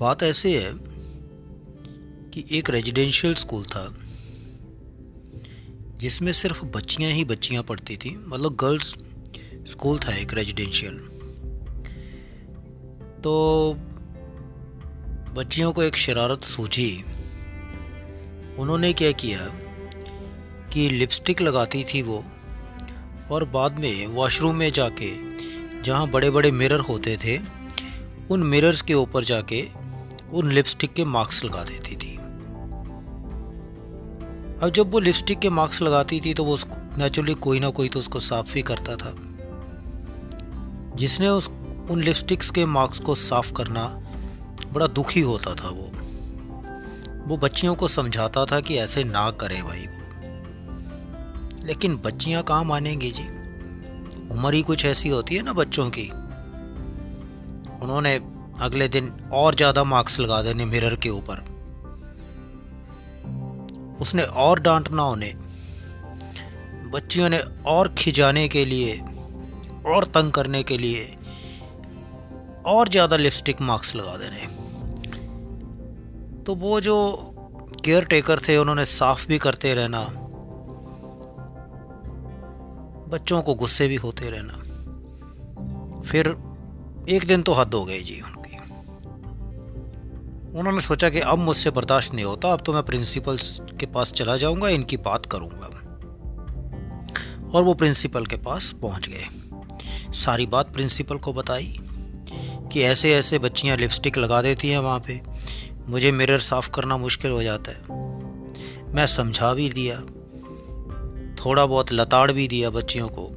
बात ऐसे है कि एक रेजिडेंशियल स्कूल था, जिसमें सिर्फ़ बच्चियाँ ही बच्चियाँ पढ़ती थी। मतलब गर्ल्स स्कूल था एक रेजिडेंशियल तो बच्चियों को एक शरारत सूझी। उन्होंने क्या किया कि लिपस्टिक लगाती थी वो, और बाद में वॉशरूम में जाके, जहाँ बड़े बड़े मिरर होते थे, उन मिरर्स के ऊपर जाके उन लिपस्टिक के मार्क्स लगा देती थी। अब जब वो लिपस्टिक के मार्क्स लगाती थी तो वो उसको नेचुरली कोई ना कोई तो उसको साफ़ भी करता था। जिसने उस, उन लिपस्टिक्स के मार्क्स को साफ़ करना बड़ा दुखी होता था वो। वो बच्चियों को समझाता था कि ऐसे ना करे भाई वो। लेकिन बच्चियाँ कहाँ मानेंगी जी? उम्र ही कुछ ऐसी होती है ना बच्चों की। उन्होंने अगले दिन और ज़्यादा मार्क्स लगा देने मिरर के ऊपर। उसने और डांटना उन्हें बच्चियों ने और खिजाने के लिए, और तंग करने के लिए, और ज़्यादा लिपस्टिक मार्क्स लगा देने। तो वो जो केयर टेकर थे, उन्होंने साफ़ भी करते रहना। बच्चों को गुस्से भी होते रहना। फिर एक दिन तो हद हो गई जी उनकी। उन्होंने सोचा कि अब मुझसे बर्दाश्त नहीं होता, अब तो मैं प्रिंसिपल के पास चला जाऊँगा, इनकी बात करूँगा। और वो प्रिंसिपल के पास पहुँच गए। सारी बात प्रिंसिपल को बताई कि ऐसे ऐसे बच्चियाँ लिपस्टिक लगा देती हैं वहाँ पे। मुझे मिरर साफ़ करना मुश्किल हो जाता है। मैं समझा भी दिया, थोड़ा बहुत लताड़ भी दिया बच्चियों को।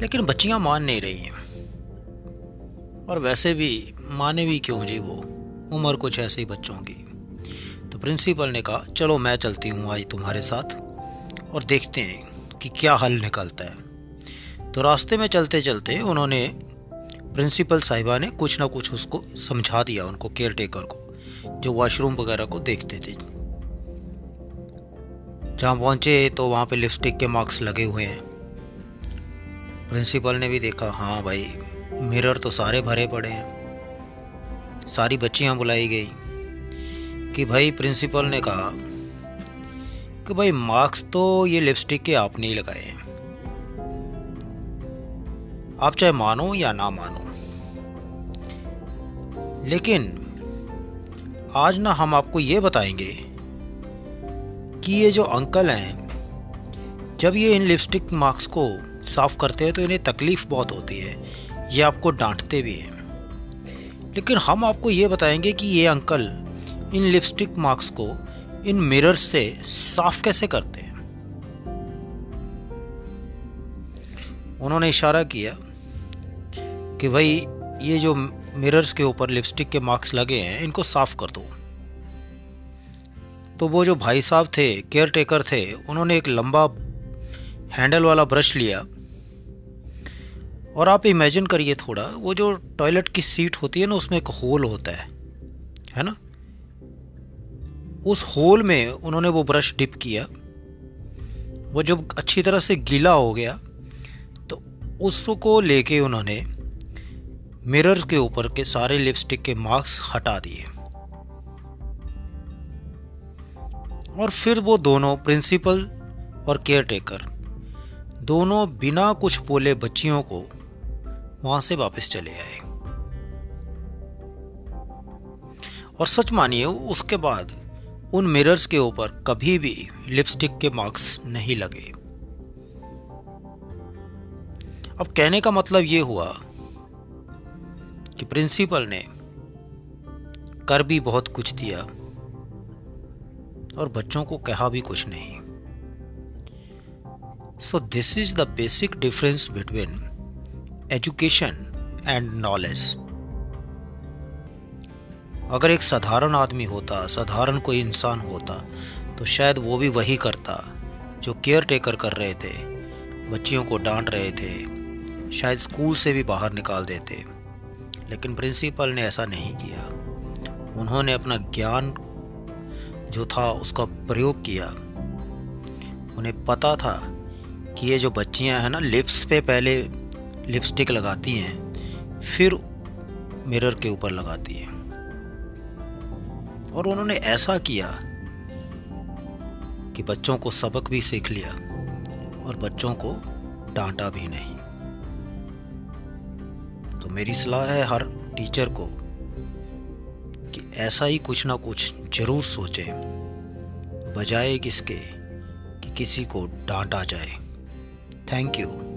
लेकिन बच्चियाँ मान नहीं रही हैं। और वैसे भी माने भी क्यों जी वो? उम्र कुछ ऐसे ही बच्चों की। तो प्रिंसिपल ने कहा, चलो मैं चलती हूँ आज तुम्हारे साथ और देखते हैं कि क्या हल निकलता है। तो रास्ते में चलते चलते उन्होंने प्रिंसिपल साहिबा ने कुछ ना कुछ उसको समझा दिया, उनको केयर टेकर को, जो वॉशरूम वगैरह को देखते थे। जहाँ पहुँचे तो वहाँ पे लिपस्टिक के मार्क्स लगे हुए हैं। प्रिंसिपल ने भी देखा हाँ भाई, मिरर तो सारे भरे पड़े हैं। सारी बच्चियाँ बुलाई गई कि भाई प्रिंसिपल ने कहा कि भाई मार्क्स तो ये लिपस्टिक के आपने ही लगाए आप चाहे मानो या ना मानो। लेकिन आज ना हम आपको ये बताएँगे कि ये जो अंकल हैं, जब ये इन लिपस्टिक मार्क्स को साफ़ करते हैं तो इन्हें तकलीफ़ बहुत होती है, ये आपको डांटते भी हैं। लेकिन हम आपको ये बताएँगे कि ये अंकल इन लिपस्टिक मार्क्स को इन मिरर्स से साफ़ कैसे करते हैं? उन्होंने इशारा किया कि भाई, ये जो मिरर्स के ऊपर लिपस्टिक के मार्क्स लगे हैं, इनको साफ़ कर दो। तो वो जो भाई साहब थे केयर टेकर थे, उन्होंने एक लंबा हैंडल वाला ब्रश लिया और आप इमेजिन करिए थोड़ा, वो जो टॉयलेट की सीट होती है ना, उसमें एक होल होता है है ना? उस होल में उन्होंने वो ब्रश डिप किया। वो जब अच्छी तरह से गीला हो गया तो उसको लेके उन्होंने मिरर के ऊपर के सारे लिपस्टिक के मार्क्स हटा दिए। और फिर वो दोनों प्रिंसिपल और केयर टेकर दोनों बिना कुछ बोले बच्चियों को वहाँ से वापस चले आए। और सच मानिए, उसके बाद उन मिरर्स के ऊपर कभी भी लिपस्टिक के मार्क्स नहीं लगे। अब कहने का मतलब ये हुआ कि प्रिंसिपल ने कर भी बहुत कुछ दिया और बच्चों को कहा भी कुछ नहीं। So this is the basic difference between education and knowledge. अगर एक साधारण आदमी होता, साधारण कोई इंसान होता तो शायद वो भी वही करता जो केयर टेकर कर रहे थे, बच्चियों को डांट रहे थे, शायद स्कूल से भी बाहर निकाल देते। लेकिन प्रिंसिपल ने ऐसा नहीं किया। उन्होंने अपना ज्ञान जो था उसका प्रयोग किया। उन्हें पता था कि ये जो बच्चियाँ हैं ना, लिप्स पे पहले लिपस्टिक लगाती हैं, फिर मिरर के ऊपर लगाती हैं। और उन्होंने ऐसा किया कि बच्चों को सबक भी सीख लिया और बच्चों को डांटा भी नहीं। तो मेरी सलाह है हर टीचर को कि ऐसा ही कुछ ना कुछ ज़रूर सोचे, बजाय किसके कि किसी को डांटा जाए। Thank you.